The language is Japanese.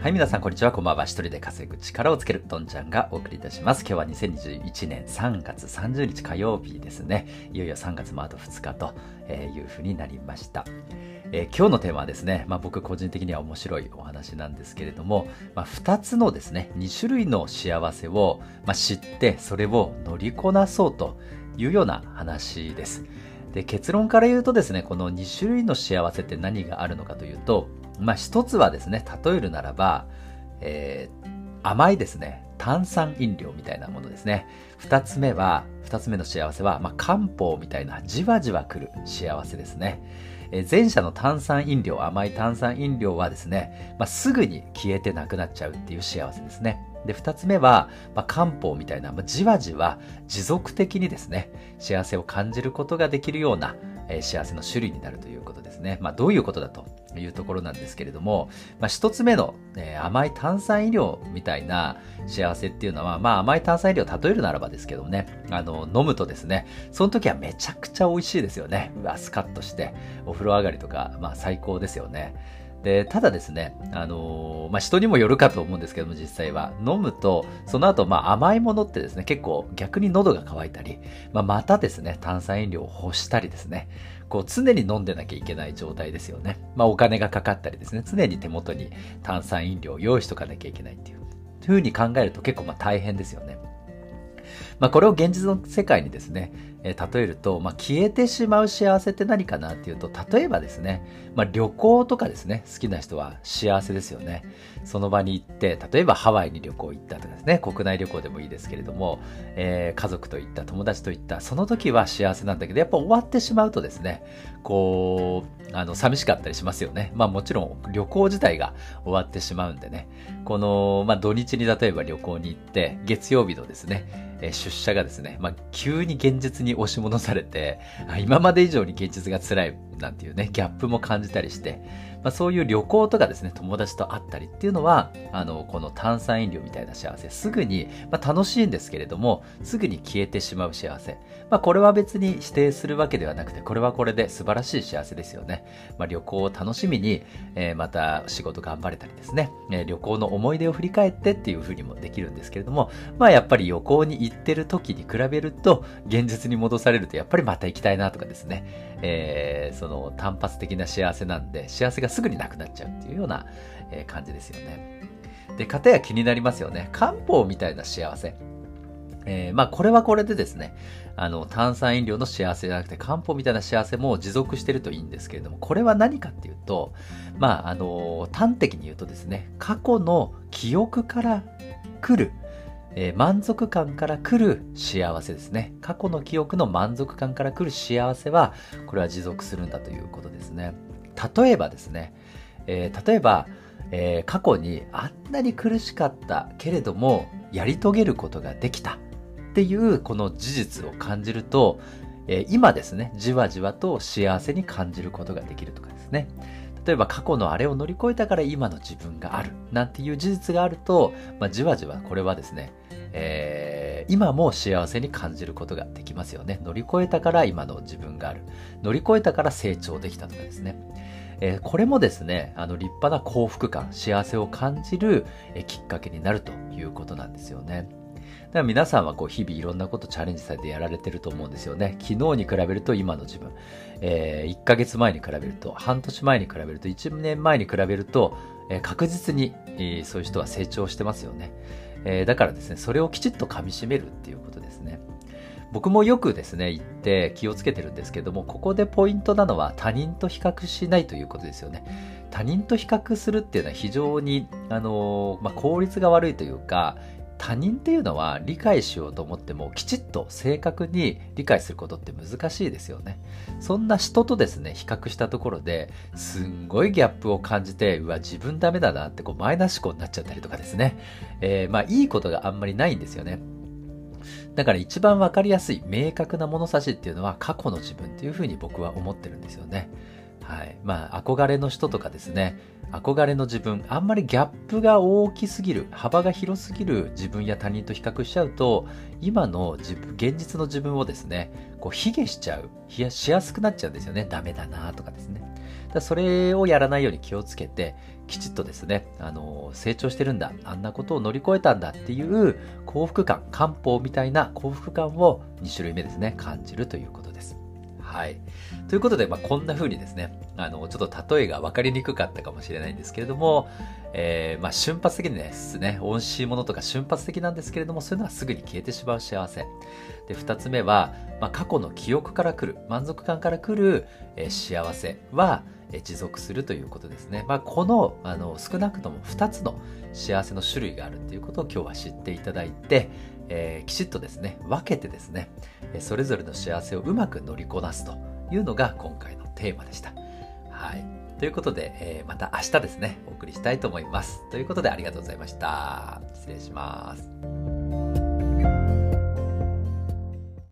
はい、皆さん、こんにちは。こんばんは。一人で稼ぐ力をつける、どんちゃんがお送りいたします。今日は2021年3月30日火曜日ですね。いよいよ3月もあと2日というふうになりました。えー、今日のテーマはですね、まあ、僕個人的には面白いお話なんですけれども、まあ、2つのですね、2種類の幸せを、まあ、知って、それを乗りこなそうというような話です。で結論から言うとですね、この2種類の幸せって何があるのかというと、まあ一つはですね、例えるならば、えー、甘いですね、炭酸飲料みたいなものですね。二つ目は、二つ目の幸せは、まあ漢方みたいなじわじわ来る幸せですね。えー、前者の炭酸飲料、甘い炭酸飲料はですね、まあ、すぐに消えてなくなっちゃうっていう幸せですね。で、二つ目は、まあ、漢方みたいな、まあ、じわじわ持続的にですね、幸せを感じることができるような、えー、幸せの種類になるということですね。まあ、どういうことだというところなんですけれども、まあ、一つ目の、えー、甘い炭酸飲料みたいな幸せっていうのは、まあ、甘い炭酸飲料を例えるならばですけどもね、あの、飲むとですね、その時はめちゃくちゃ美味しいですよね。うわ、スカッとして、お風呂上がりとか、まあ、最高ですよね。で、ただですね、あのー、まあ、人にもよるかと思うんですけども、実際は。飲むと、その後、まあ、甘いものってですね、結構逆に喉が渇いたり、まあ、またですね、炭酸飲料を欲したりですね、こう常に飲んでなきゃいけない状態ですよね。まあ、お金がかかったりですね、常に手元に炭酸飲料を用意しとかなきゃいけないっていう、ふうに考えると結構まあ大変ですよね。まあ、これを現実の世界にですね、えー、例えると、まあ、消えてしまう幸せって何かなっていうと、例えばですね、まあ、旅行とかですね、好きな人は幸せですよね。その場に行って、例えばハワイに旅行行ったとかですね、国内旅行でもいいですけれども、えー、家族と行った、友達と行った、その時は幸せなんだけど、やっぱ終わってしまうとですね、こう、あの、寂しかったりしますよね。まあもちろん旅行自体が終わってしまうんでね、この、まあ土日に例えば旅行に行って、月曜日のですね、え出社がですね、まあ、急に現実に押し戻されて、今まで以上に現実が辛い。なんていうね、ギャップも感じたりして、まあ、そういう旅行とかですね、友達と会ったりっていうのは、あの、この炭酸飲料みたいな幸せ、すぐに、まあ、楽しいんですけれども、すぐに消えてしまう幸せ。まあ、これは別に否定するわけではなくて、これはこれで素晴らしい幸せですよね。まあ、旅行を楽しみに、えー、また仕事頑張れたりですね、えー、旅行の思い出を振り返ってっていうふうにもできるんですけれども、まあ、やっぱり旅行に行ってる時に比べると、現実に戻されると、やっぱりまた行きたいなとかですね、えー、その単発的な幸せなんで、幸せがすぐになくなっちゃうっていうような、え感じですよね。で、方や気になりますよね。漢方みたいな幸せ。えー、まあこれはこれでですね、あの炭酸飲料の幸せじゃなくて漢方みたいな幸せも持続してるといいんですけれども、これは何かっていうと、まああの端的に言うとですね、過去の記憶から来る、えー、満足感から来る幸せですね。過去の記憶の満足感から来る幸せは、これは持続するんだということですね。例えばですね、えー、例えば、えー、過去にあんなに苦しかったけれども、やり遂げることができたっていうこの事実を感じると、え、今ですね、じわじわと幸せに感じることができるとかですね。例えば過去のあれを乗り越えたから今の自分があるなんていう事実があると、まあ、じわじわこれはですね、えー、今も幸せに感じることができますよね。乗り越えたから今の自分がある。乗り越えたから成長できたとかですね。えー、これもですね、あの立派な幸福感、幸せを感じる、えー、きっかけになるということなんですよね。だから皆さんはこう日々いろんなことチャレンジされてやられてると思うんですよね。昨日に比べると今の自分、えー、1ヶ月前に比べると、半年前に比べると、1年前に比べると、えー、確実に、えー、そういう人は成長してますよね。えー、だからですね、それをきちっと噛み締めるっていうことですね。僕もよくですね、言って気をつけてるんですけども、ここでポイントなのは他人と比較しないということですよね。他人と比較するっていうのは非常に、あの、まあ、効率が悪いというか、他人っていうのは理解しようと思ってもきちっと正確に理解することって難しいですよね。そんな人とですね、比較したところですんごいギャップを感じて、うわ、自分ダメだなってこうマイナス思考になっちゃったりとかですね。えー、まあいいことがあんまりないんですよね。だから一番わかりやすい明確な物差しっていうのは過去の自分っていうふうに僕は思ってるんですよね。はい。まあ、憧れの人とかですね、憧れの自分、あんまりギャップが大きすぎる、幅が広すぎる自分や他人と比較しちゃうと、今の自分、現実の自分をですね、こう、卑下しちゃう、冷やしやすくなっちゃうんですよね。ダメだなとかですね。だそれをやらないように気をつけて、きちっとですね、あの、成長してるんだ、あんなことを乗り越えたんだっていう幸福感、漢方みたいな幸福感を2種類目ですね、感じるということです。はい。ということで、まあ、こんな風にですね、あの、ちょっと例えが分かりにくかったかもしれないんですけれども、えー、まあ、瞬発的にですね、美味しいものとか瞬発的なんですけれども、そういうのはすぐに消えてしまう幸せ。で、二つ目は、まあ、過去の記憶から来る、満足感から来る、えー、幸せは、持続するということですね。まあ、この、あの、少なくとも二つの幸せの種類があるっていうことを今日は知っていただいて、えー、きちっとですね、分けてですね、それぞれの幸せをうまく乗りこなすというのが今回のテーマでした。はい。ということで、えー、また明日ですね、お送りしたいと思います。ということでありがとうございました。失礼します。